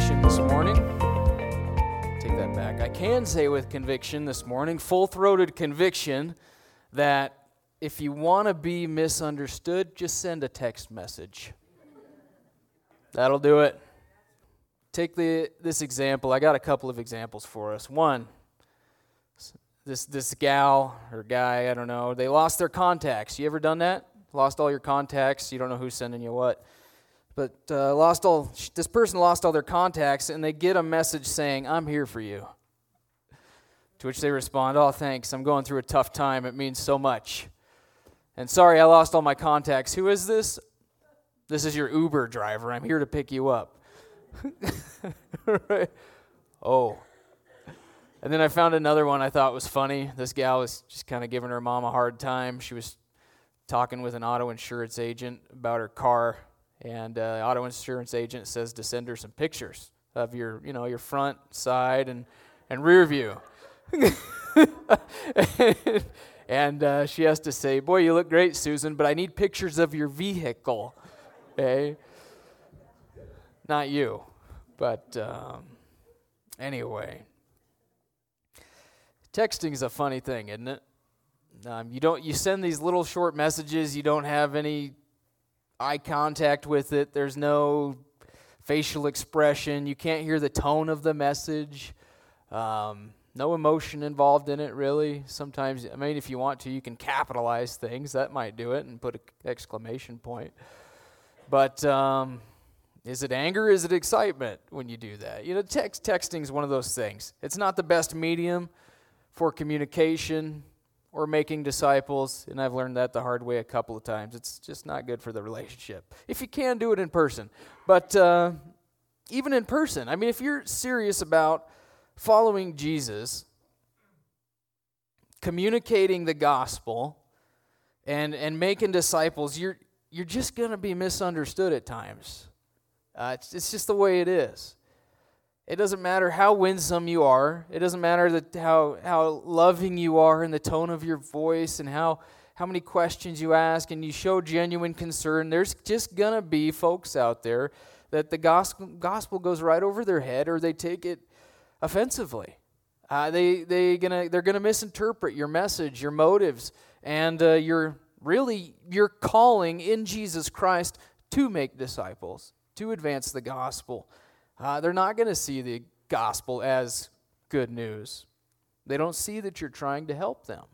Conviction this morning. Take that back. I can say with conviction this morning, full throated conviction, that if you want to be misunderstood, just send a text message. That'll do it. Take the, this example. I got a couple of examples for us. One, this, this gal or guy, I don't know, they lost their contacts. You ever done that? Lost all your contacts, you don't know who's sending you what but uh, lost all this person lost all their contacts and they get a message saying i'm here for you. To which they respond oh thanks. I'm going through a tough time. It means so much. And sorry i lost all my contacts. Who is this? This is your uber driver. I'm here to pick you up. Right. oh. And then i found another one i thought was funny. This gal was just kind of giving her mom a hard time. She was talking with an auto insurance agent about her car and uh, auto insurance agent says to send her some pictures of your, you know, your front, side, and and rear view. and uh, she has to say, "Boy, you look great, Susan, but I need pictures of your vehicle." Okay, not you, but um, anyway. Texting is a funny thing, isn't it? Um, you don't you send these little short messages. You don't have any eye contact with it. There's no facial expression. You can't hear the tone of the message. Um, no emotion involved in it, really. Sometimes, I mean, if you want to, you can capitalize things. That might do it and put an exclamation point. But um, is it anger? Is it excitement when you do that? You know, text texting is one of those things. It's not the best medium for communication or making disciples, and I've learned that the hard way a couple of times. It's just not good for the relationship. If you can, do it in person. But uh, even in person, I mean, if you're serious about following Jesus, communicating the gospel, and, and making disciples, you're, you're just going to be misunderstood at times. Uh, it's, it's just the way it is. It doesn't matter how winsome you are. It doesn't matter that how, how loving you are and the tone of your voice and how, how many questions you ask and you show genuine concern. There's just going to be folks out there that the gospel, gospel goes right over their head or they take it offensively. Uh, they, they gonna, they're going to misinterpret your message, your motives, and uh, your really your calling in Jesus Christ to make disciples, to advance the gospel. Uh, they're not going to see the gospel as good news. They don't see that you're trying to help them.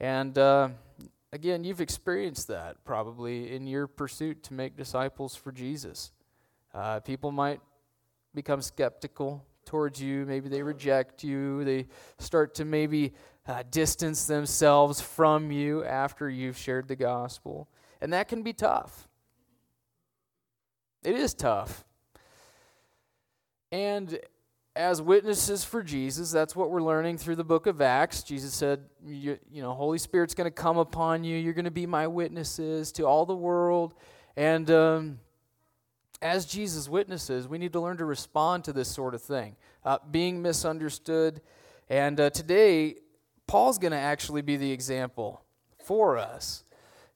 And uh, again, you've experienced that probably in your pursuit to make disciples for Jesus. Uh, people might become skeptical towards you. Maybe they reject you. They start to maybe uh, distance themselves from you after you've shared the gospel. And that can be tough. It is tough. And as witnesses for Jesus, that's what we're learning through the book of Acts. Jesus said, you, you know, Holy Spirit's going to come upon you. You're going to be my witnesses to all the world. And um, as Jesus' witnesses, we need to learn to respond to this sort of thing, uh, being misunderstood. And uh, today, Paul's going to actually be the example for us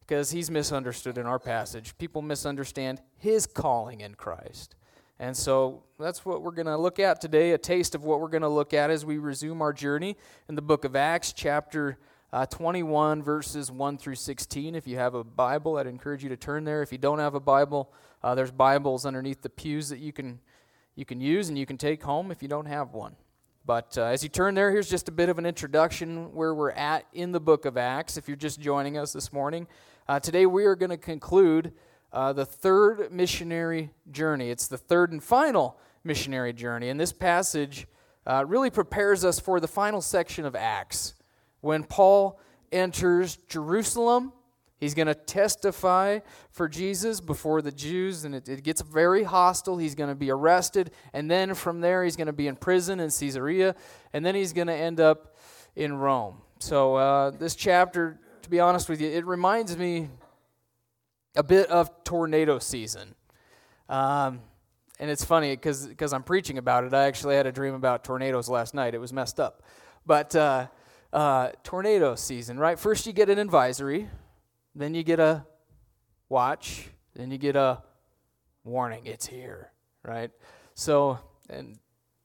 because he's misunderstood in our passage. People misunderstand his calling in Christ. And so that's what we're going to look at today, a taste of what we're going to look at as we resume our journey in the book of Acts, chapter uh, 21, verses 1 through 16. If you have a Bible, I'd encourage you to turn there. If you don't have a Bible, uh, there's Bibles underneath the pews that you can, you can use and you can take home if you don't have one. But uh, as you turn there, here's just a bit of an introduction where we're at in the book of Acts. If you're just joining us this morning, uh, today we are going to conclude uh, the third missionary journey. It's the third and final missionary journey. And this passage uh, really prepares us for the final section of Acts when Paul enters Jerusalem. He's going to testify for Jesus before the Jews, and it, it gets very hostile. He's going to be arrested, and then from there, he's going to be in prison in Caesarea, and then he's going to end up in Rome. So, uh, this chapter, to be honest with you, it reminds me a bit of tornado season. Um, and it's funny because I'm preaching about it. I actually had a dream about tornadoes last night. It was messed up. But uh, uh, tornado season, right? First, you get an advisory then you get a watch, then you get a warning, it's here, right? So, and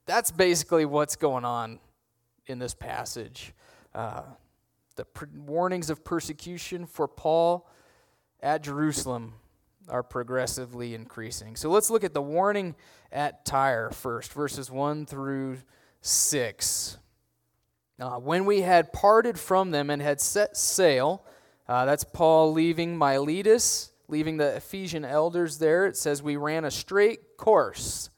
that's basically what's going on in this passage. Uh, the warnings of persecution for Paul at Jerusalem are progressively increasing. So let's look at the warning at Tyre first, verses 1 through 6. Uh, when we had parted from them and had set sail, uh, that's Paul leaving Miletus, leaving the Ephesian elders there. It says, We ran a straight course.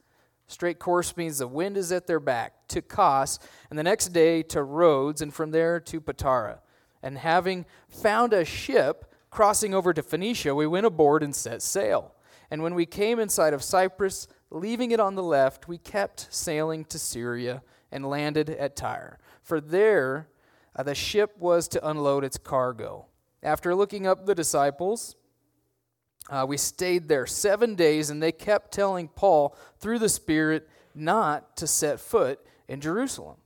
Straight course means the wind is at their back to Kos, and the next day to Rhodes, and from there to Patara. And having found a ship crossing over to Phoenicia, we went aboard and set sail. And when we came inside of Cyprus, leaving it on the left, we kept sailing to Syria and landed at Tyre. For there uh, the ship was to unload its cargo. After looking up the disciples, uh, we stayed there seven days, and they kept telling Paul through the Spirit not to set foot in Jerusalem.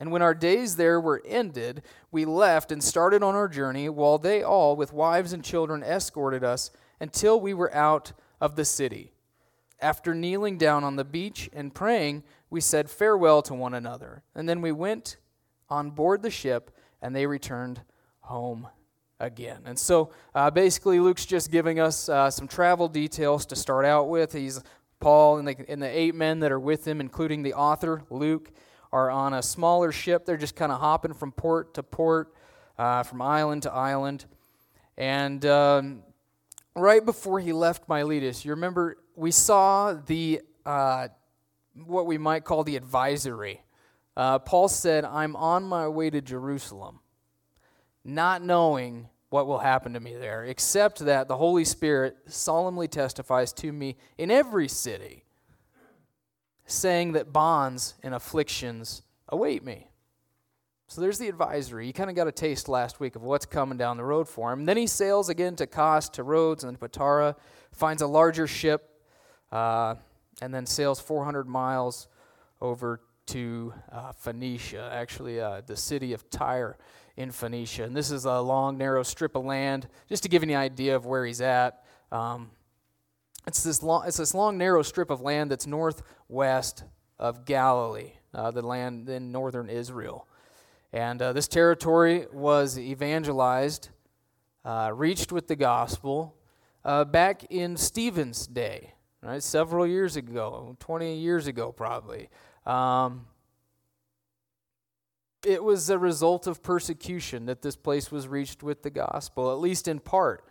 And when our days there were ended, we left and started on our journey, while they all, with wives and children, escorted us until we were out of the city. After kneeling down on the beach and praying, we said farewell to one another. And then we went on board the ship, and they returned home again. And so uh, basically, Luke's just giving us uh, some travel details to start out with. He's Paul and the, and the eight men that are with him, including the author, Luke, are on a smaller ship. They're just kind of hopping from port to port, uh, from island to island. And um, right before he left Miletus, you remember we saw the uh, what we might call the advisory. Uh, Paul said, I'm on my way to Jerusalem not knowing what will happen to me there, except that the Holy Spirit solemnly testifies to me in every city, saying that bonds and afflictions await me. So there's the advisory. You kind of got a taste last week of what's coming down the road for him. Then he sails again to Kos, to Rhodes, and then to Patara, finds a larger ship, uh, and then sails 400 miles over to uh, Phoenicia, actually, uh, the city of Tyre in Phoenicia. And this is a long, narrow strip of land, just to give you an idea of where he's at. Um, it's, this long, it's this long, narrow strip of land that's northwest of Galilee, uh, the land in northern Israel. And uh, this territory was evangelized, uh, reached with the gospel uh, back in Stephen's day, right? Several years ago, 20 years ago, probably. Um, it was a result of persecution that this place was reached with the gospel, at least in part,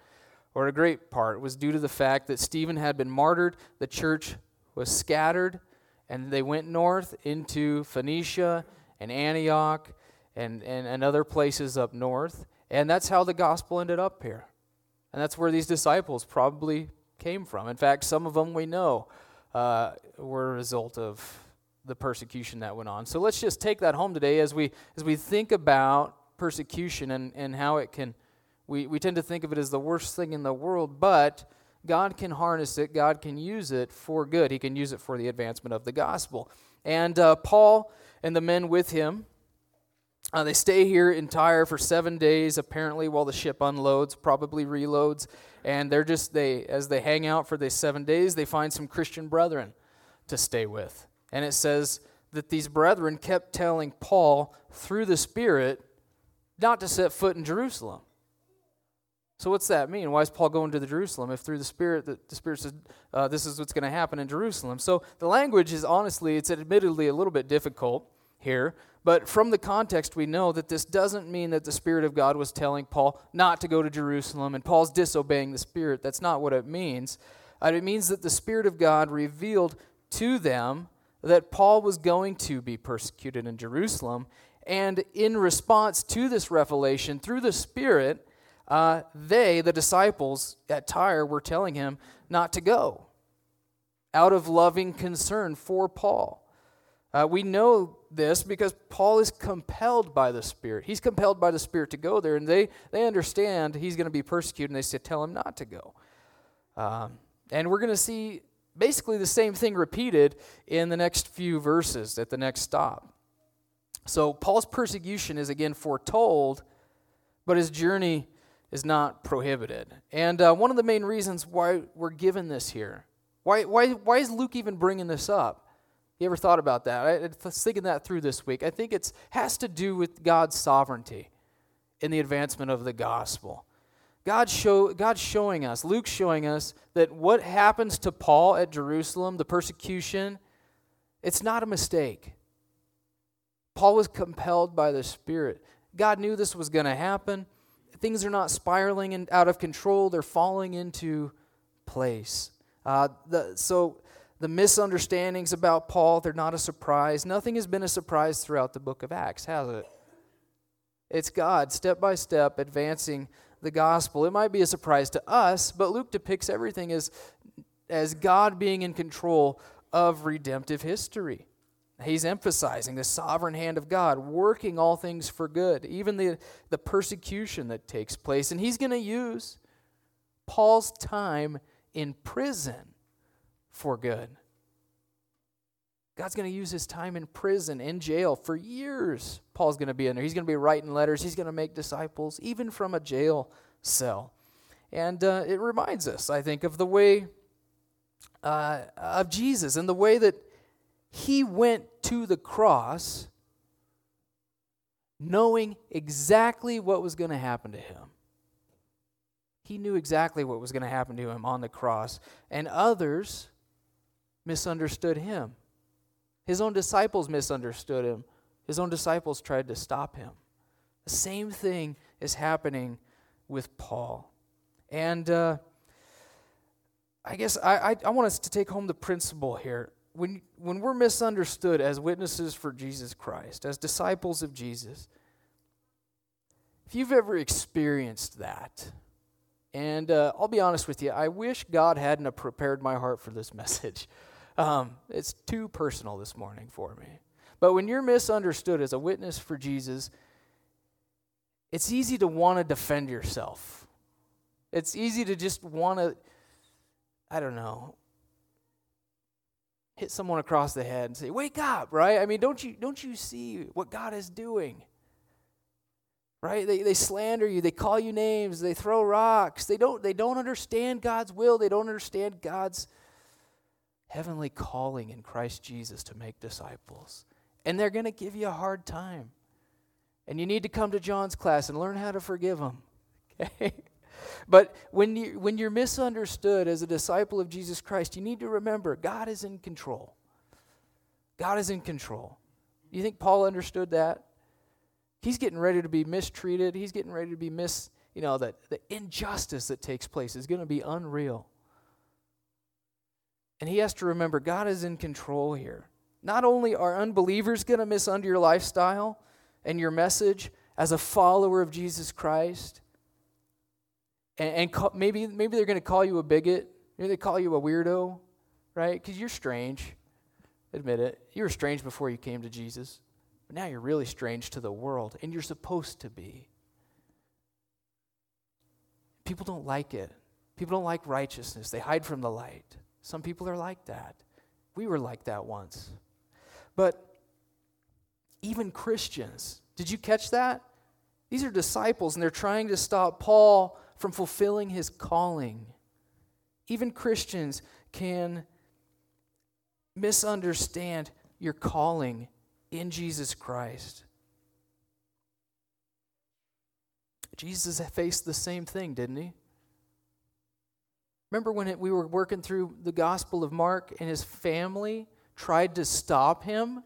or a great part. Was due to the fact that Stephen had been martyred, the church was scattered, and they went north into Phoenicia and Antioch and, and, and other places up north. And that's how the gospel ended up here. And that's where these disciples probably came from. In fact, some of them we know uh, were a result of the persecution that went on. So let's just take that home today as we as we think about persecution and, and how it can we, we tend to think of it as the worst thing in the world, but God can harness it, God can use it for good. He can use it for the advancement of the gospel. And uh, Paul and the men with him, uh, they stay here in Tyre for seven days, apparently, while the ship unloads, probably reloads. And they're just, they as they hang out for these seven days, they find some Christian brethren to stay with. And it says that these brethren kept telling Paul through the Spirit not to set foot in Jerusalem. So what's that mean? Why is Paul going to the Jerusalem if through the Spirit the, the Spirit says uh, this is what's going to happen in Jerusalem? So the language is honestly it's admittedly a little bit difficult here, but from the context we know that this doesn't mean that the Spirit of God was telling Paul not to go to Jerusalem and Paul's disobeying the Spirit. That's not what it means. Uh, it means that the Spirit of God revealed to them that Paul was going to be persecuted in Jerusalem. And in response to this revelation, through the Spirit, uh, they, the disciples at Tyre, were telling him not to go out of loving concern for Paul. Uh, we know this because Paul is compelled by the Spirit. He's compelled by the Spirit to go there, and they, they understand he's going to be persecuted, and they say, Tell him not to go. Um, and we're going to see basically the same thing repeated in the next few verses at the next stop. So, Paul's persecution is again foretold, but his journey is not prohibited. And uh, one of the main reasons why we're given this here, why, why, why is Luke even bringing this up? You ever thought about that? I was thinking that through this week. I think it has to do with God's sovereignty in the advancement of the gospel. God show, God's showing us, Luke's showing us that what happens to Paul at Jerusalem, the persecution, it's not a mistake. Paul was compelled by the Spirit. God knew this was going to happen. Things are not spiraling and out of control, they're falling into place. Uh, the, so the misunderstandings about Paul, they're not a surprise. Nothing has been a surprise throughout the book of Acts, has it? It's God, step by step, advancing the gospel. It might be a surprise to us, but Luke depicts everything as, as God being in control of redemptive history. He's emphasizing the sovereign hand of God, working all things for good, even the, the persecution that takes place. And he's going to use Paul's time in prison for good. God's going to use his time in prison, in jail for years. Paul's going to be in there. He's going to be writing letters. He's going to make disciples, even from a jail cell. And uh, it reminds us, I think, of the way uh, of Jesus and the way that he went to the cross knowing exactly what was going to happen to him. He knew exactly what was going to happen to him on the cross. And others misunderstood him. His own disciples misunderstood him. His own disciples tried to stop him. The same thing is happening with Paul. And uh, I guess I, I, I want us to take home the principle here. When, when we're misunderstood as witnesses for Jesus Christ, as disciples of Jesus, if you've ever experienced that, and uh, I'll be honest with you, I wish God hadn't prepared my heart for this message. Um, it's too personal this morning for me. But when you're misunderstood as a witness for Jesus, it's easy to want to defend yourself. It's easy to just want to, I don't know, hit someone across the head and say, "Wake up!" Right? I mean, don't you don't you see what God is doing? Right? They, they slander you. They call you names. They throw rocks. They don't they don't understand God's will. They don't understand God's heavenly calling in Christ Jesus to make disciples. And they're going to give you a hard time. And you need to come to John's class and learn how to forgive them. Okay? But when, you, when you're misunderstood as a disciple of Jesus Christ, you need to remember God is in control. God is in control. You think Paul understood that? He's getting ready to be mistreated. He's getting ready to be mis, you know, that the injustice that takes place is going to be unreal. And he has to remember God is in control here. Not only are unbelievers going to miss under your lifestyle and your message as a follower of Jesus Christ, and, and call, maybe, maybe they're going to call you a bigot, maybe they call you a weirdo, right? Because you're strange. Admit it. You were strange before you came to Jesus, but now you're really strange to the world, and you're supposed to be. People don't like it. People don't like righteousness, they hide from the light. Some people are like that. We were like that once. But even Christians, did you catch that? These are disciples, and they're trying to stop Paul from fulfilling his calling. Even Christians can misunderstand your calling in Jesus Christ. Jesus faced the same thing, didn't he? Remember when it, we were working through the Gospel of Mark and his family tried to stop him?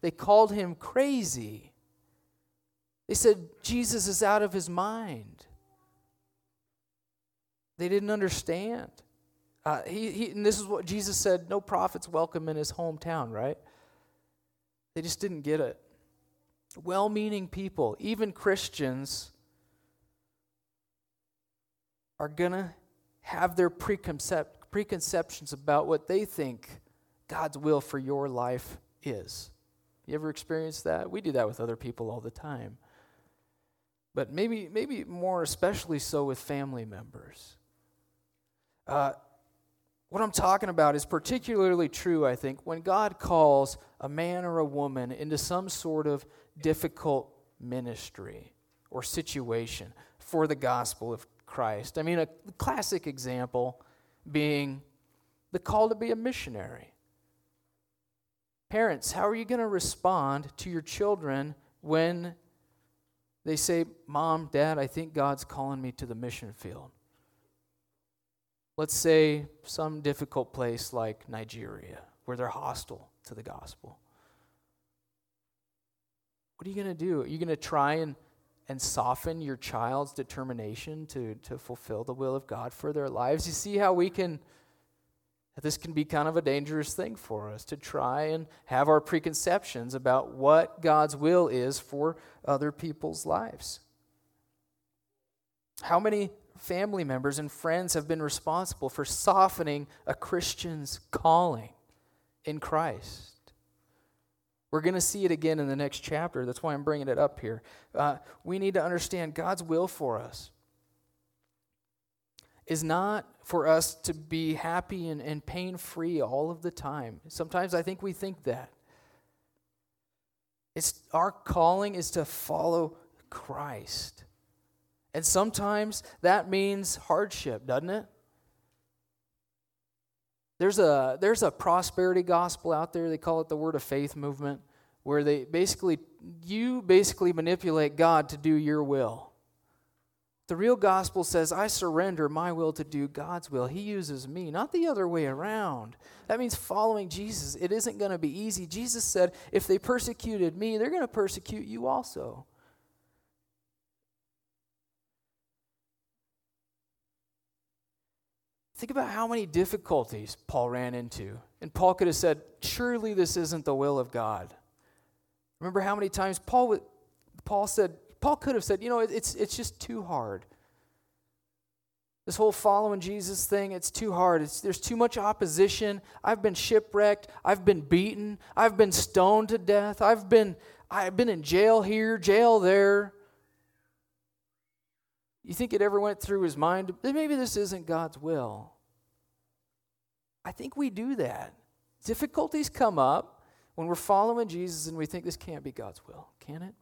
They called him crazy. They said, Jesus is out of his mind. They didn't understand. Uh, he, he, and this is what Jesus said no prophet's welcome in his hometown, right? They just didn't get it. Well meaning people, even Christians, are going to have their preconcep- preconceptions about what they think God's will for your life is. You ever experienced that? We do that with other people all the time. But maybe, maybe more especially so with family members. Uh, what I'm talking about is particularly true, I think, when God calls a man or a woman into some sort of difficult ministry or situation for the gospel of Christ. I mean, a classic example being the call to be a missionary. Parents, how are you going to respond to your children when they say, Mom, Dad, I think God's calling me to the mission field? Let's say some difficult place like Nigeria, where they're hostile to the gospel. What are you going to do? Are you going to try and, and soften your child's determination to, to fulfill the will of God for their lives? You see how we can, this can be kind of a dangerous thing for us to try and have our preconceptions about what God's will is for other people's lives. How many family members and friends have been responsible for softening a Christian's calling in Christ. We're going to see it again in the next chapter. That's why I'm bringing it up here. Uh, we need to understand God's will for us is not for us to be happy and, and pain free all of the time. Sometimes I think we think that. It's, our calling is to follow Christ. And sometimes that means hardship, doesn't it? There's a, there's a prosperity gospel out there, they call it the word of faith movement, where they basically, you basically manipulate God to do your will. The real gospel says, I surrender my will to do God's will. He uses me, not the other way around. That means following Jesus. It isn't going to be easy. Jesus said, if they persecuted me, they're going to persecute you also. Think about how many difficulties Paul ran into. And Paul could have said, Surely this isn't the will of God. Remember how many times Paul, Paul said, Paul could have said, You know, it's, it's just too hard. This whole following Jesus thing, it's too hard. It's, there's too much opposition. I've been shipwrecked. I've been beaten. I've been stoned to death. I've been, I've been in jail here, jail there. You think it ever went through his mind? Maybe this isn't God's will. I think we do that. Difficulties come up when we're following Jesus and we think this can't be God's will, can it?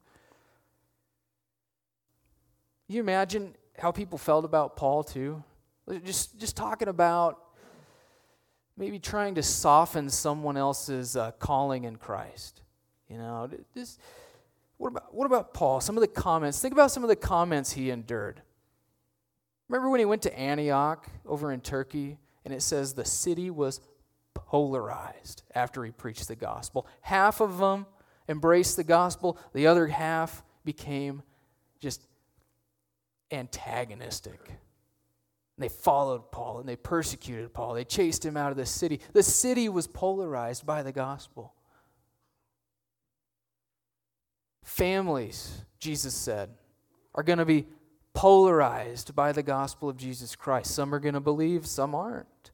you imagine how people felt about Paul too? Just, just talking about maybe trying to soften someone else's uh, calling in Christ. You know, just, what about, what about Paul? Some of the comments. Think about some of the comments he endured. Remember when he went to Antioch over in Turkey and it says the city was polarized after he preached the gospel? Half of them embraced the gospel, the other half became just antagonistic. They followed Paul and they persecuted Paul. They chased him out of the city. The city was polarized by the gospel. Families, Jesus said, are going to be polarized by the gospel of Jesus Christ. Some are going to believe, some aren't.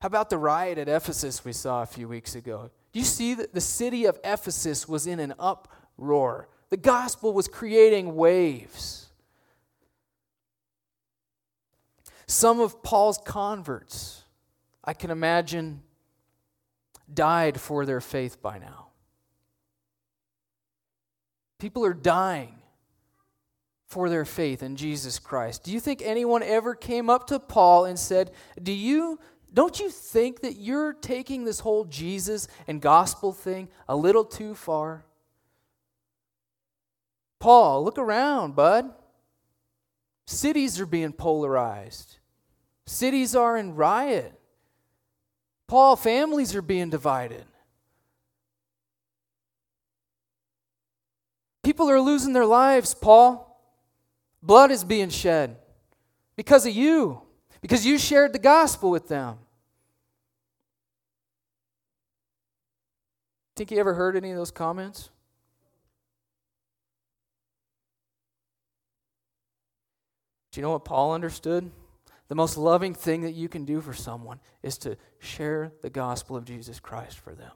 How about the riot at Ephesus we saw a few weeks ago? You see that the city of Ephesus was in an uproar? The gospel was creating waves. Some of Paul's converts, I can imagine, died for their faith by now. People are dying for their faith in Jesus Christ. Do you think anyone ever came up to Paul and said, "Do you don't you think that you're taking this whole Jesus and gospel thing a little too far?" Paul, look around, bud. Cities are being polarized. Cities are in riot. Paul, families are being divided. People are losing their lives, Paul. Blood is being shed because of you, because you shared the gospel with them. Think you ever heard any of those comments? Do you know what Paul understood? The most loving thing that you can do for someone is to share the gospel of Jesus Christ for them.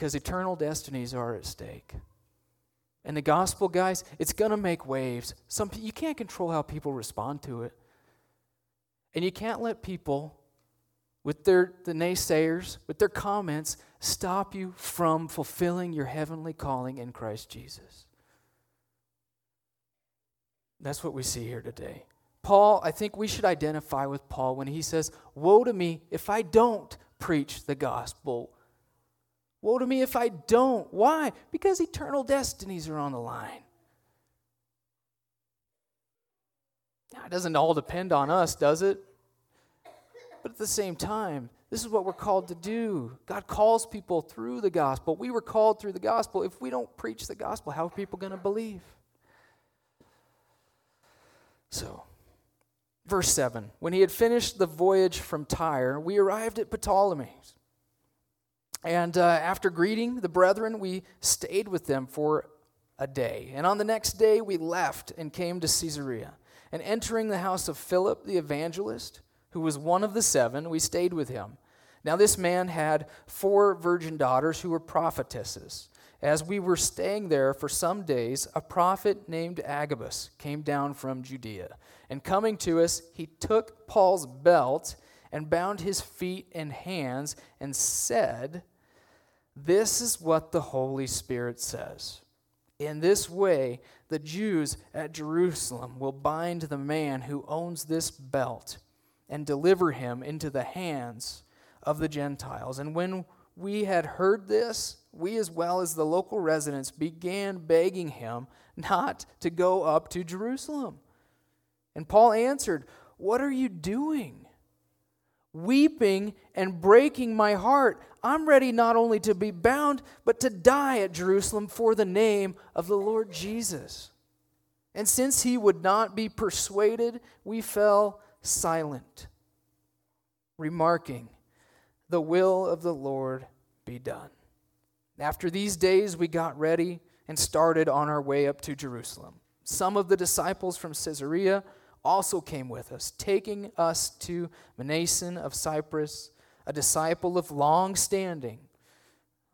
Because eternal destinies are at stake. And the gospel, guys, it's going to make waves. Some you can't control how people respond to it. And you can't let people with their the naysayers, with their comments stop you from fulfilling your heavenly calling in Christ Jesus. That's what we see here today. Paul, I think we should identify with Paul when he says, Woe to me if I don't preach the gospel. Woe to me if I don't. Why? Because eternal destinies are on the line. Now, it doesn't all depend on us, does it? But at the same time, this is what we're called to do. God calls people through the gospel. We were called through the gospel. If we don't preach the gospel, how are people going to believe? So, verse 7 When he had finished the voyage from Tyre, we arrived at Ptolemais. And uh, after greeting the brethren, we stayed with them for a day. And on the next day, we left and came to Caesarea. And entering the house of Philip the evangelist, who was one of the seven, we stayed with him. Now, this man had four virgin daughters who were prophetesses. As we were staying there for some days, a prophet named Agabus came down from Judea. And coming to us, he took Paul's belt and bound his feet and hands and said, This is what the Holy Spirit says. In this way, the Jews at Jerusalem will bind the man who owns this belt and deliver him into the hands of the Gentiles. And when we had heard this, we as well as the local residents began begging him not to go up to Jerusalem. And Paul answered, What are you doing? Weeping and breaking my heart. I'm ready not only to be bound, but to die at Jerusalem for the name of the Lord Jesus. And since he would not be persuaded, we fell silent, remarking, The will of the Lord be done. After these days, we got ready and started on our way up to Jerusalem. Some of the disciples from Caesarea also came with us, taking us to Mnason of Cyprus, a disciple of long standing,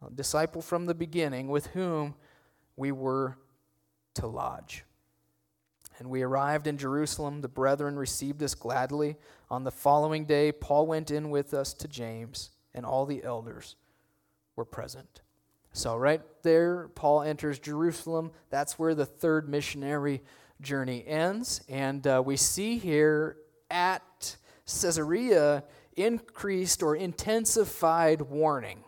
a disciple from the beginning, with whom we were to lodge. And we arrived in Jerusalem. The brethren received us gladly. On the following day, Paul went in with us to James, and all the elders were present. So, right there, Paul enters Jerusalem. That's where the third missionary journey ends. And uh, we see here at Caesarea increased or intensified warning.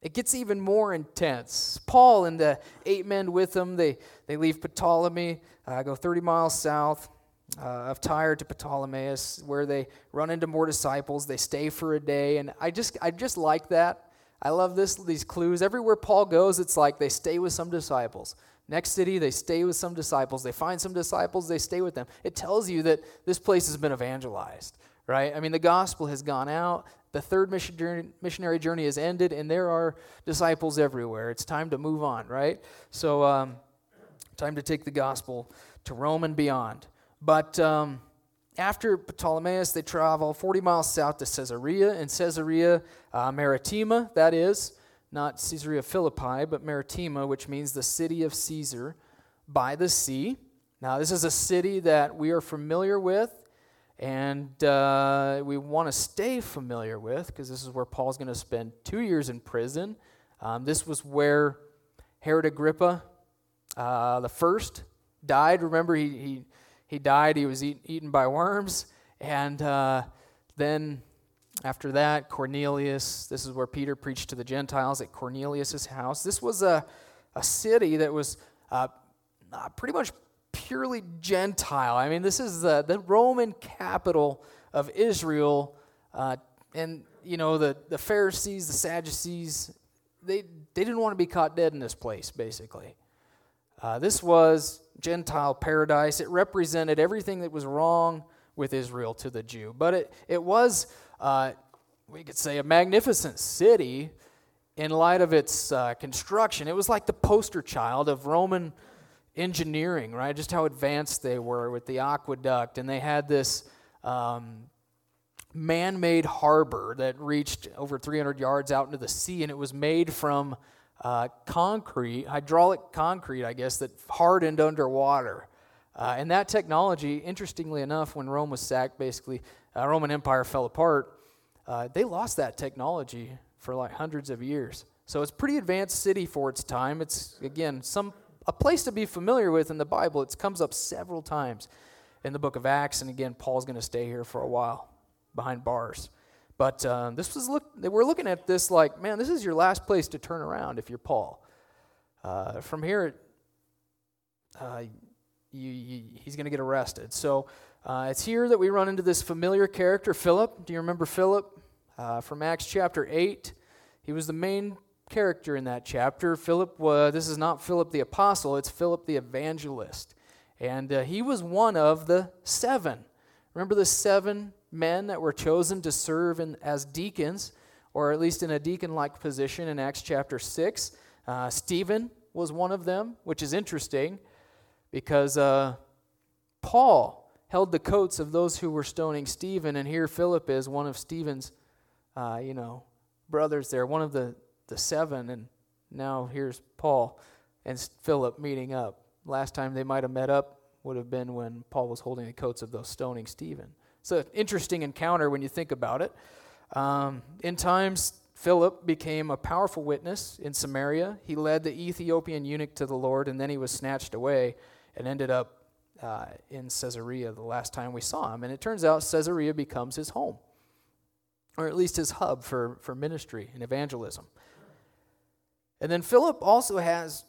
It gets even more intense. Paul and the eight men with him, they, they leave Ptolemy, uh, go 30 miles south uh, of Tyre to Ptolemais, where they run into more disciples. They stay for a day, and I just I just like that. I love this these clues. Everywhere Paul goes, it's like they stay with some disciples. Next city, they stay with some disciples. They find some disciples, they stay with them. It tells you that this place has been evangelized, right? I mean, the gospel has gone out. The third mission journey, missionary journey has ended, and there are disciples everywhere. It's time to move on, right? So, um, time to take the gospel to Rome and beyond. But um, after Ptolemais, they travel 40 miles south to Caesarea. and Caesarea uh, Maritima, that is, not Caesarea Philippi, but Maritima, which means the city of Caesar by the sea. Now, this is a city that we are familiar with and uh, we want to stay familiar with because this is where Paul's going to spend two years in prison. Um, this was where Herod Agrippa, uh, the first, died. Remember, he, he, he died, he was eat, eaten by worms. And uh, then after that, Cornelius, this is where Peter preached to the Gentiles at Cornelius' house. This was a, a city that was uh, pretty much purely Gentile. I mean, this is the, the Roman capital of Israel. Uh, and, you know, the, the Pharisees, the Sadducees, they, they didn't want to be caught dead in this place, basically. Uh, this was Gentile paradise. It represented everything that was wrong with Israel to the Jew. But it, it was uh, we could say, a magnificent city in light of its uh, construction, it was like the poster child of Roman engineering, right? Just how advanced they were with the aqueduct. And they had this um, man made harbor that reached over 300 yards out into the sea, and it was made from uh, concrete, hydraulic concrete, I guess, that hardened underwater. Uh, and that technology, interestingly enough, when Rome was sacked, basically, uh, Roman Empire fell apart, uh, they lost that technology for like hundreds of years. So it's pretty advanced city for its time. It's again some a place to be familiar with in the Bible. It comes up several times in the book of Acts, and again, Paul's going to stay here for a while behind bars. But uh, this was look. We're looking at this like, man, this is your last place to turn around if you're Paul. Uh, from here, uh, you, you, he's going to get arrested. So uh, it's here that we run into this familiar character, Philip. Do you remember Philip? uh, from Acts chapter 8. He was the main character in that chapter. Philip was, this is not Philip the apostle, it's Philip the evangelist. And uh, he was one of the seven. Remember the seven men that were chosen to serve in, as deacons, or at least in a deacon like position in Acts chapter 6? Uh, Stephen was one of them, which is interesting because uh, Paul held the coats of those who were stoning Stephen, and here Philip is one of Stephen's uh, you know, brothers there, one of the, the seven, and now here's Paul and Philip meeting up. Last time they might have met up would have been when Paul was holding the coats of those stoning Stephen. It's an interesting encounter when you think about it. Um, in times, Philip became a powerful witness in Samaria. He led the Ethiopian eunuch to the Lord, and then he was snatched away and ended up uh, in Caesarea the last time we saw him. And it turns out Caesarea becomes his home or at least his hub for, for ministry and evangelism. And then Philip also has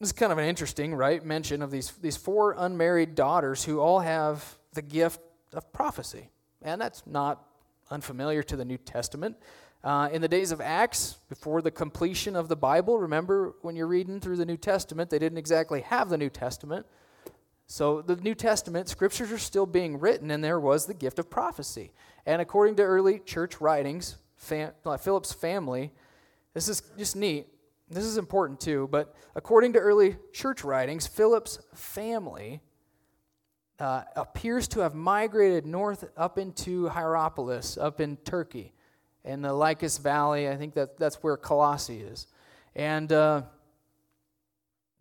this is kind of an interesting, right, mention of these, these four unmarried daughters who all have the gift of prophecy. And that's not unfamiliar to the New Testament. Uh, in the days of Acts, before the completion of the Bible, remember when you're reading through the New Testament, they didn't exactly have the New Testament. So the New Testament, scriptures are still being written, and there was the gift of prophecy. And according to early church writings, fam- uh, Philip's family, this is just neat. This is important too, but according to early church writings, Philip's family uh, appears to have migrated north up into Hierapolis, up in Turkey, in the Lycus Valley. I think that, that's where Colossae is. And uh,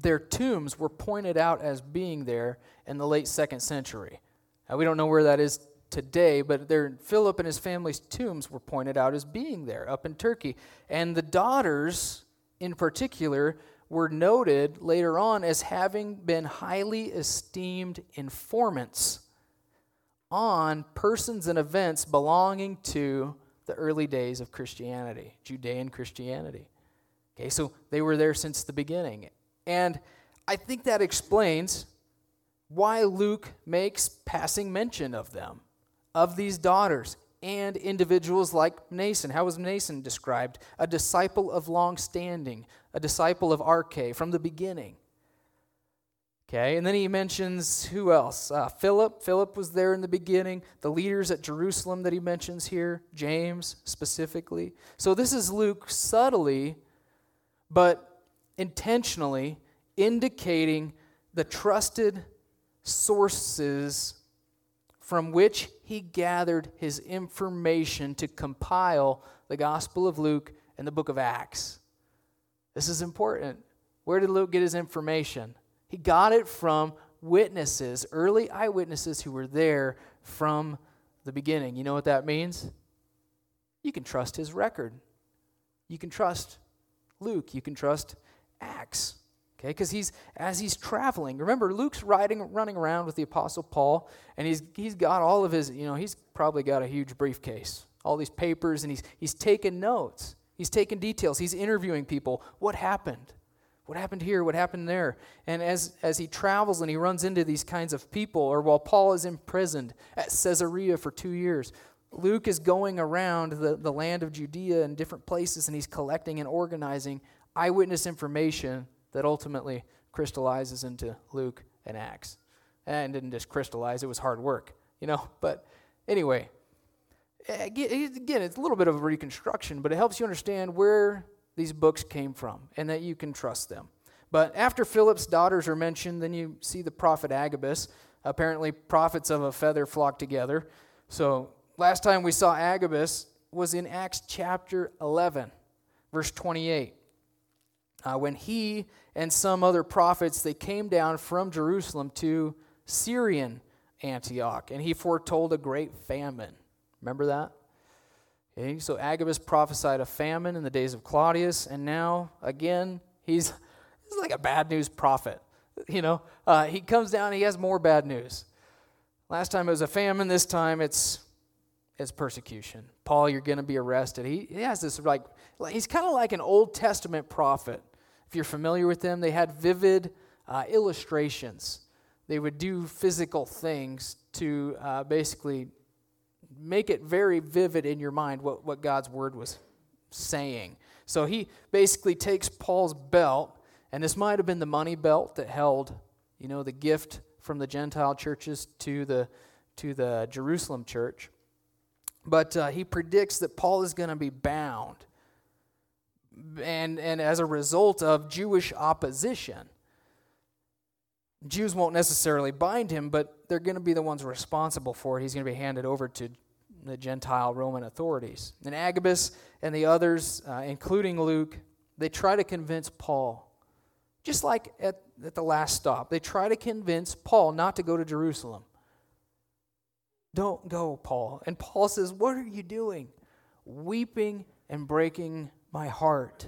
their tombs were pointed out as being there in the late second century. Now, we don't know where that is today, but their, Philip and his family's tombs were pointed out as being there up in Turkey. And the daughters, in particular, were noted later on as having been highly esteemed informants on persons and events belonging to the early days of Christianity, Judean Christianity. Okay, so they were there since the beginning. And I think that explains why Luke makes passing mention of them, of these daughters, and individuals like Mnason. How was Mnason described? A disciple of long standing, a disciple of Arche from the beginning. Okay, and then he mentions who else? Uh, Philip. Philip was there in the beginning. The leaders at Jerusalem that he mentions here, James specifically. So this is Luke subtly, but intentionally indicating the trusted sources from which he gathered his information to compile the Gospel of Luke and the book of Acts. This is important. Where did Luke get his information? He got it from witnesses, early eyewitnesses who were there from the beginning. You know what that means? You can trust his record. You can trust Luke. You can trust Acts. Okay, because he's as he's traveling. Remember, Luke's riding, running around with the Apostle Paul, and he's he's got all of his, you know, he's probably got a huge briefcase, all these papers, and he's he's taking notes. He's taking details. He's interviewing people. What happened? What happened here? What happened there? And as as he travels and he runs into these kinds of people, or while Paul is imprisoned at Caesarea for two years, Luke is going around the, the land of Judea and different places, and he's collecting and organizing eyewitness information that ultimately crystallizes into Luke and Acts. And didn't just crystallize, it was hard work, you know. But anyway, eh, eh, again, it's a little bit of a reconstruction, but it helps you understand where these books came from and that you can trust them. But after Philip's daughters are mentioned, then you see the prophet Agabus. Apparently, prophets of a feather flock together. So, last time we saw Agabus was in Acts chapter 11, verse 28. Uh, when he and some other prophets they came down from Jerusalem to Syrian Antioch, and he foretold a great famine. Remember that? Okay, so Agabus prophesied a famine in the days of Claudius, and now again he's he's like a bad news prophet. You know, uh, he comes down, he has more bad news. Last time it was a famine. This time it's it's persecution. Paul, you're going to be arrested. He, he has this like he's kind of like an Old Testament prophet. If you're familiar with them, they had vivid uh, illustrations. They would do physical things to uh, basically make it very vivid in your mind what, what God's word was saying. So he basically takes Paul's belt, and this might have been the money belt that held, you know, the gift from the Gentile churches to the to the Jerusalem church. But uh, he predicts that Paul is going to be bound, and and as a result of Jewish opposition. Jews won't necessarily bind him, but they're going to be the ones responsible for it. He's going to be handed over to the Gentile Roman authorities. And Agabus and the others, uh, including Luke, they try to convince Paul, just like at, at the last stop, they try to convince Paul not to go to Jerusalem. Don't go, Paul. And Paul says, What are you doing? Weeping and breaking my heart.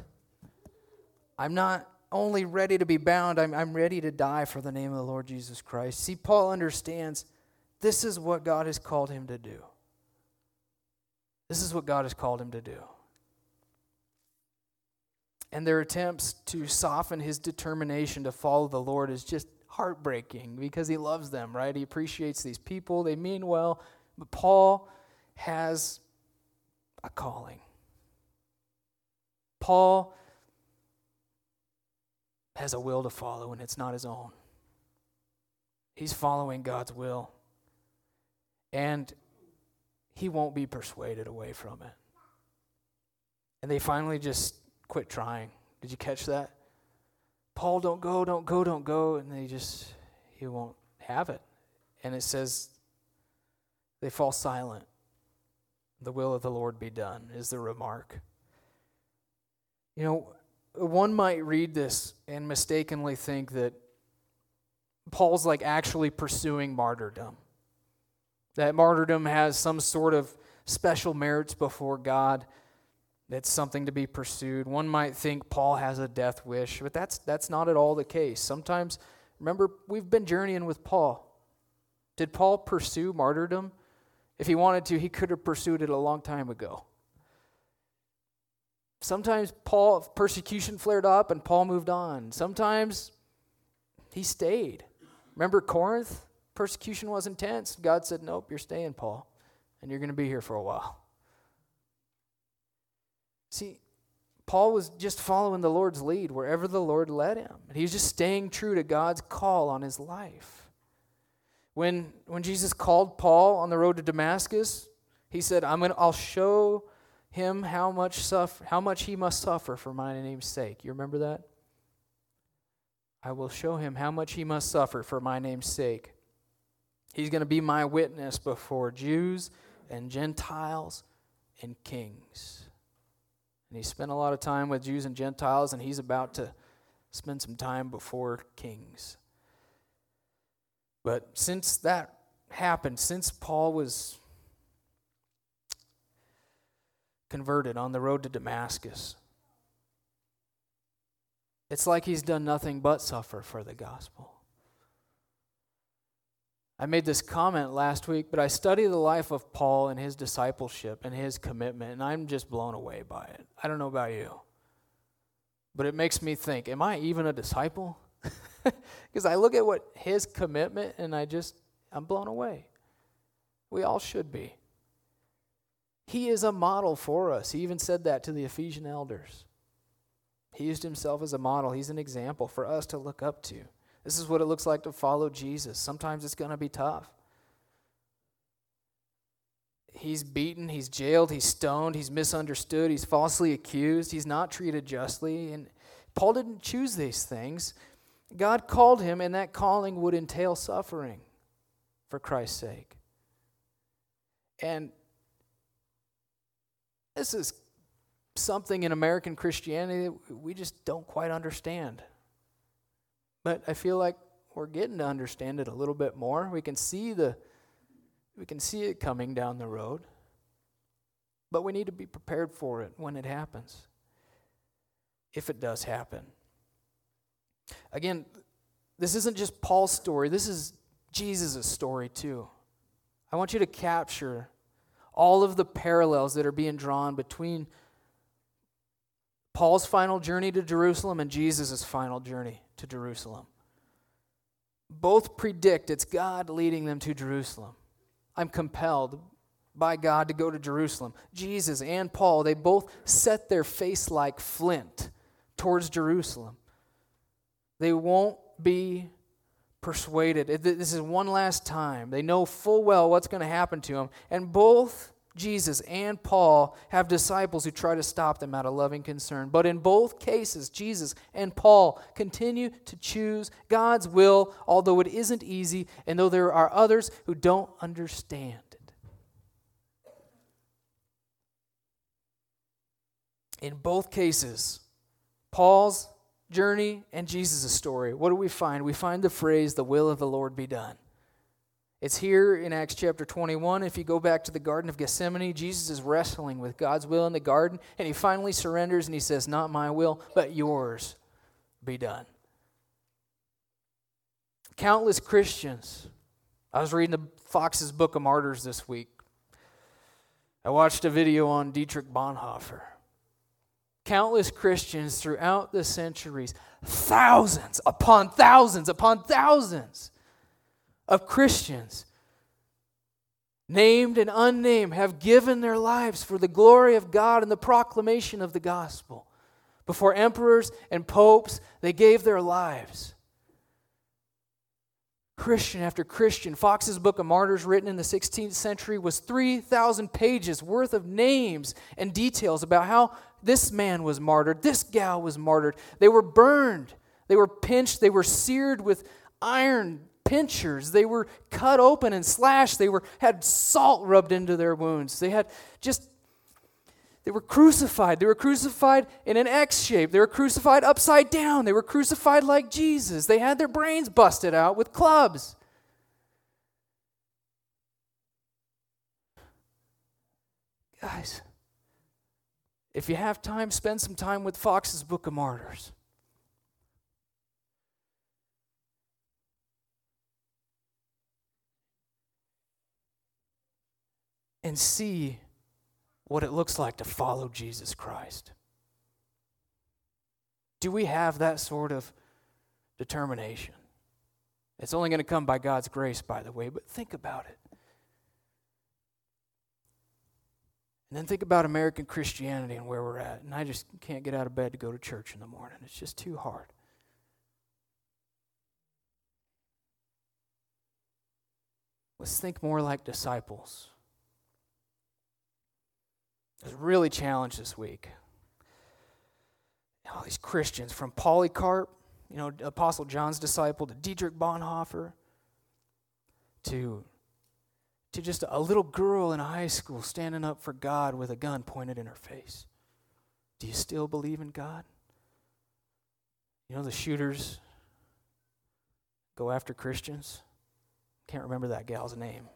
I'm not only ready to be bound, I'm, I'm ready to die for the name of the Lord Jesus Christ. See, Paul understands this is what God has called him to do. This is what God has called him to do. And their attempts to soften his determination to follow the Lord is just heartbreaking because he loves them, right? He appreciates these people, they mean well. But Paul has a calling. Paul has a will to follow, and it's not his own. He's following God's will. And he won't be persuaded away from it. And they finally just quit trying. Did you catch that? Paul, don't go, don't go, don't go. And they just, he won't have it. And it says, they fall silent. The will of the Lord be done, is the remark. You know, one might read this and mistakenly think that Paul's like actually pursuing martyrdom that martyrdom has some sort of special merits before God. That's something to be pursued. One might think Paul has a death wish, but that's, that's not at all the case. Sometimes, remember, we've been journeying with Paul. Did Paul pursue martyrdom? If he wanted to, he could have pursued it a long time ago. Sometimes Paul persecution flared up and Paul moved on. Sometimes he stayed. Remember Corinth? persecution was intense, God said, Nope, you're staying, Paul, and you're going to be here for a while. See, Paul was just following the Lord's lead wherever the Lord led him. And he was just staying true to God's call on his life. When, when Jesus called Paul on the road to Damascus, he said, I'm gonna, I'll show him how much, suffer, how much he must suffer for my name's sake. You remember that? I will show him how much he must suffer for my name's sake. He's going to be my witness before Jews and Gentiles and kings. And he spent a lot of time with Jews and Gentiles, and he's about to spend some time before kings. But since that happened, since Paul was converted on the road to Damascus, it's like he's done nothing but suffer for the gospel. I made this comment last week, but I study the life of Paul and his discipleship and his commitment, and I'm just blown away by it. I don't know about you, but it makes me think, am I even a disciple? Because I look at what his commitment and I just, I'm blown away. We all should be. He is a model for us. He even said that to the Ephesian elders. He used himself as a model, he's an example for us to look up to. This is what it looks like to follow Jesus. Sometimes it's going to be tough. he's beaten, he's jailed, he's stoned, he's misunderstood, he's falsely accused, he's not treated justly. And Paul didn't choose these things. God called him, and that calling would entail suffering for Christ's sake. And this is something in American Christianity that we just don't quite understand. But I feel like we're getting to understand it a little bit more. We can see the we can see it coming down the road. But we need to be prepared for it when it happens. If it does happen. Again, this isn't just Paul's story, this is Jesus' story too. I want you to capture all of the parallels that are being drawn between Paul's final journey to Jerusalem and Jesus' final journey to Jerusalem. Both predict it's God leading them to Jerusalem. I'm compelled by God to go to Jerusalem. Jesus and Paul, they both set their face like flint towards Jerusalem. They won't be persuaded. This is one last time. They know full well what's going to happen to them. And both Jesus and Paul have disciples who try to stop them out of loving concern. But in both cases, Jesus and Paul continue to choose God's will, although it isn't easy, and though there are others who don't understand it. In both cases, Paul's journey and Jesus' story, what do we find? We find the phrase, the will of the Lord be done. It's here in Acts chapter 21. If you go back to the Garden of Gethsemane, Jesus is wrestling with God's will in the garden, and he finally surrenders and he says, Not my will, but yours be done. Countless Christians. I was reading the Foxe's Book of Martyrs this week. I watched a video on Dietrich Bonhoeffer. Countless Christians throughout the centuries, thousands upon thousands upon thousands of Christians, named and unnamed, have given their lives for the glory of God and the proclamation of the gospel. Before emperors and popes, they gave their lives. Christian after Christian. Foxe's Book of Martyrs, written in the 16th century, was 3,000 pages worth of names and details about how this man was martyred, this gal was martyred. They were burned, they were pinched, they were seared with iron pincers. They were cut open and slashed. They were had salt rubbed into their wounds. They had just they were crucified. They were crucified in an X shape. They were crucified upside down. They were crucified like Jesus. They had their brains busted out with clubs. Guys, if you have time, spend some time with Foxe's Book of Martyrs. and see what it looks like to follow Jesus Christ? Do we have that sort of determination? It's only going to come by God's grace, by the way, but think about it. And then think about American Christianity and where we're at. And I just can't get out of bed to go to church in the morning. It's just too hard. Let's think more like disciples. I was really challenged this week. All these Christians, from Polycarp, you know, Apostle John's disciple, to Dietrich Bonhoeffer, to, to just a little girl in high school standing up for God with a gun pointed in her face. Do you still believe in God? You know, the shooters go after Christians. Can't remember that gal's name.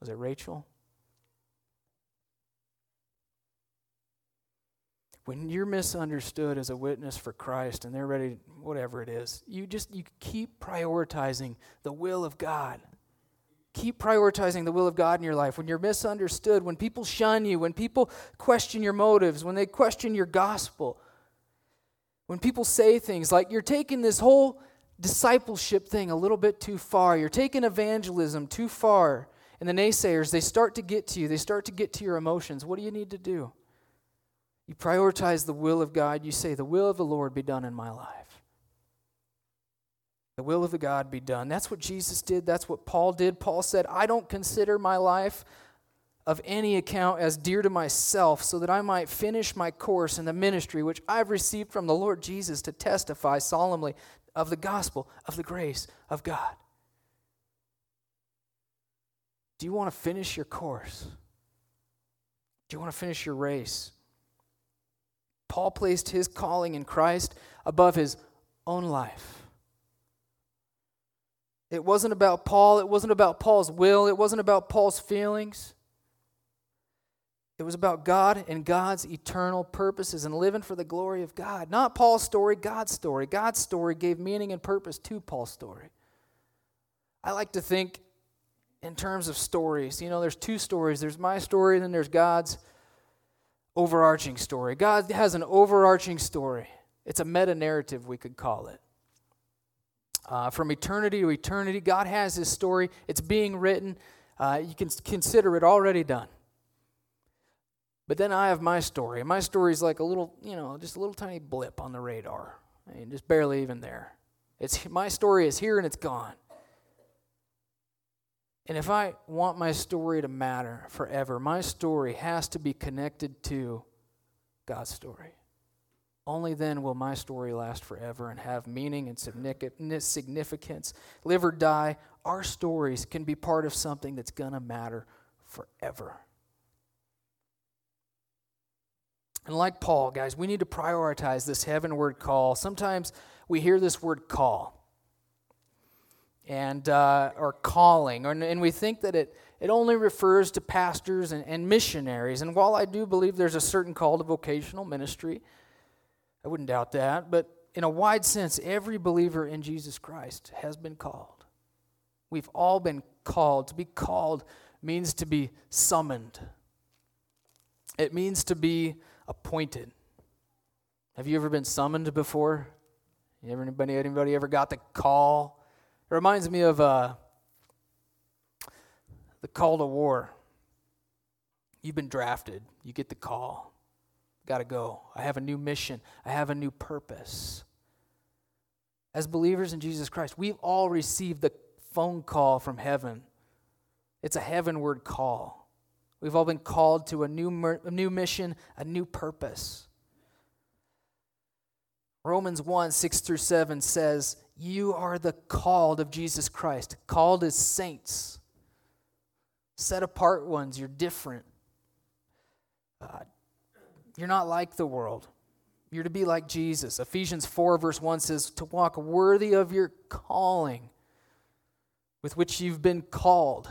Was it Rachel? When you're misunderstood as a witness for Christ and they're ready, whatever it is, you just you keep prioritizing the will of God. Keep prioritizing the will of God in your life. When you're misunderstood, when people shun you, when people question your motives, when they question your gospel, when people say things like, you're taking this whole discipleship thing a little bit too far, you're taking evangelism too far, and the naysayers, they start to get to you, they start to get to your emotions. What do you need to do? You prioritize the will of God. You say, The will of the Lord be done in my life. The will of the God be done. That's what Jesus did. That's what Paul did. Paul said, I don't consider my life of any account as dear to myself, so that I might finish my course in the ministry which I've received from the Lord Jesus to testify solemnly of the gospel of the grace of God. Do you want to finish your course? Do you want to finish your race? Paul placed his calling in Christ above his own life. It wasn't about Paul, it wasn't about Paul's will, it wasn't about Paul's feelings. It was about God and God's eternal purposes and living for the glory of God. Not Paul's story, God's story. God's story gave meaning and purpose to Paul's story. I like to think in terms of stories. You know, there's two stories there's my story, and then there's God's overarching story. God has an overarching story, it's a meta narrative, we could call it. Uh, from eternity to eternity, God has His story. It's being written. Uh, you can consider it already done. But then I have my story. And my story is like a little, you know, just a little tiny blip on the radar. I mean, just barely even there. It's my story is here and it's gone. And if I want my story to matter forever, my story has to be connected to God's story. Only then will my story last forever and have meaning and significance. Live or die, our stories can be part of something that's going to matter forever. And like Paul, guys, we need to prioritize this heavenward call. Sometimes we hear this word call and uh, or calling, and we think that it, it only refers to pastors and, and missionaries. And while I do believe there's a certain call to vocational ministry, I wouldn't doubt that, but in a wide sense, every believer in Jesus Christ has been called. We've all been called. To be called means to be summoned. It means to be appointed. Have you ever been summoned before? Anybody, anybody ever got the call? It reminds me of uh, the call to war. You've been drafted, you get the call. Got to go. I have a new mission, I have a new purpose. As believers in Jesus Christ, we've all received the phone call from heaven. It's a heavenward call. We've all been called to a new, a new mission, a new purpose. Romans 1 6 through 7 says, You are the called of Jesus Christ, called as saints, set apart ones. You're different. Uh, you're not like the world. You're to be like Jesus. Ephesians 4, verse 1 says, To walk worthy of your calling with which you've been called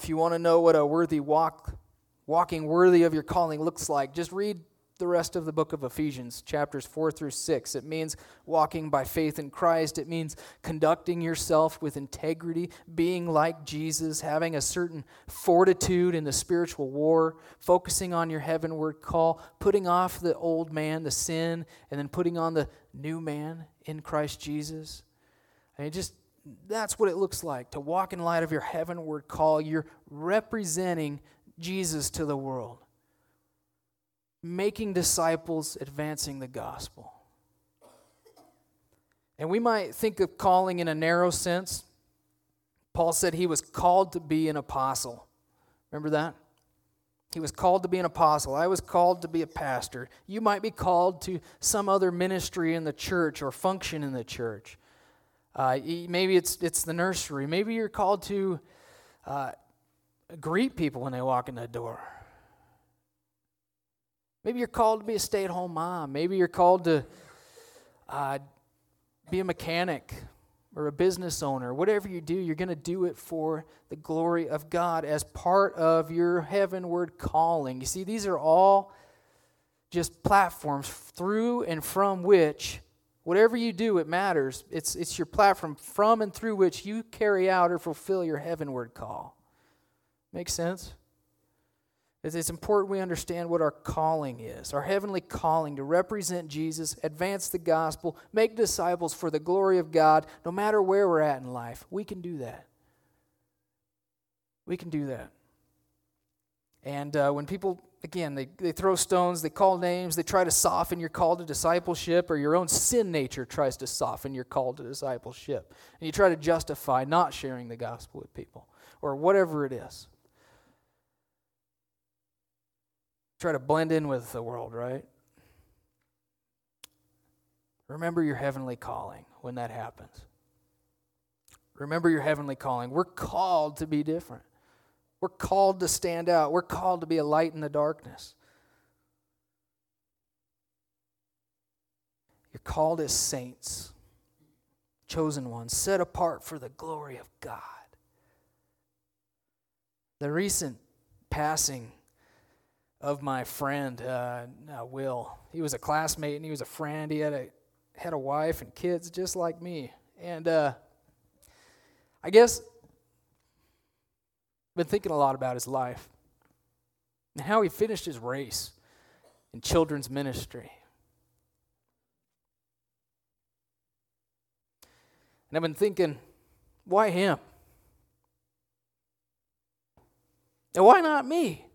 if you want to know what a worthy walk, walking worthy of your calling looks like, just read the rest of the book of Ephesians, chapters 4 through 6. It means walking by faith in Christ. It means conducting yourself with integrity, being like Jesus, having a certain fortitude in the spiritual war, focusing on your heavenward call, putting off the old man, the sin, and then putting on the new man in Christ Jesus. I mean, just that's what it looks like to walk in light of your heavenward call. You're representing Jesus to the world, making disciples, advancing the gospel. And we might think of calling in a narrow sense. Paul said he was called to be an apostle. Remember that? He was called to be an apostle. I was called to be a pastor. You might be called to some other ministry in the church or function in the church. Uh, maybe it's, it's the nursery. Maybe you're called to uh, greet people when they walk in the door. Maybe you're called to be a stay at home mom. Maybe you're called to uh, be a mechanic or a business owner. Whatever you do, you're going to do it for the glory of God as part of your heavenward calling. You see, these are all just platforms through and from which Whatever you do, it matters. It's, it's your platform from and through which you carry out or fulfill your heavenward call. Make sense? It's, important we understand what our calling is our heavenly calling to represent Jesus, advance the gospel, make disciples for the glory of God, no matter where we're at in life. We can do that. We can do that. And uh, when people again, they, they throw stones, they call names, they try to soften your call to discipleship, or your own sin nature tries to soften your call to discipleship. And you try to justify not sharing the gospel with people, or whatever it is. Try to blend in with the world, right? Remember your heavenly calling when that happens. Remember your heavenly calling. We're called to be different. We're called to stand out. We're called to be a light in the darkness. You're called as saints, chosen ones, set apart for the glory of God. The recent passing of my friend, uh, Will, he was a classmate and he was a friend. He had a, had a wife and kids just like me. And uh, I guess been thinking a lot about his life and how he finished his race in children's ministry. And I've been thinking, why him? And why not me?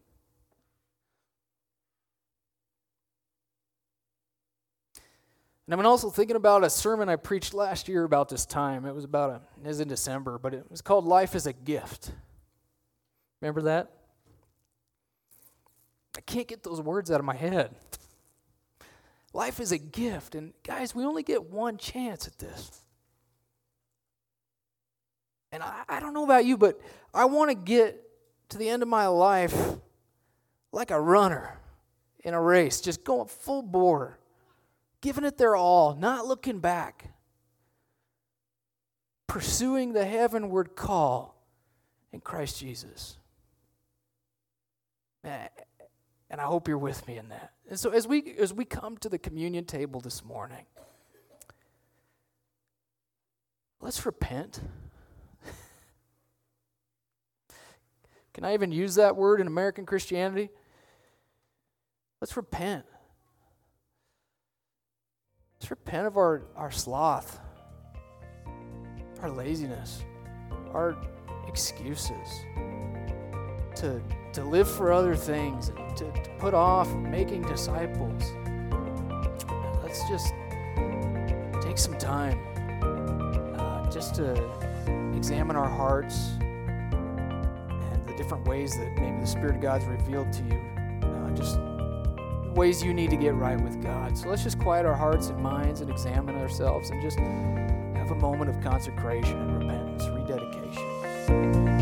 And I'm also thinking about a sermon I preached last year about this time. It was about a, it was in December, but it was called Life is a Gift. Remember that? I can't get those words out of my head. Life is a gift, and guys, we only get one chance at this. And I, I don't know about you, but I want to get to the end of my life like a runner in a race, just going full bore, giving it their all, not looking back, pursuing the heavenward call in Christ Jesus. And I hope you're with me in that. And so as we as we come to the communion table this morning, let's repent. Can I even use that word in American Christianity? Let's repent. Let's repent of our, our sloth, our laziness, our excuses to to live for other things, to, to put off making disciples. Let's just take some time uh, just to examine our hearts and the different ways that maybe the Spirit of God's revealed to you. Uh, just ways you need to get right with God. So let's just quiet our hearts and minds and examine ourselves and just have a moment of consecration and repentance, rededication.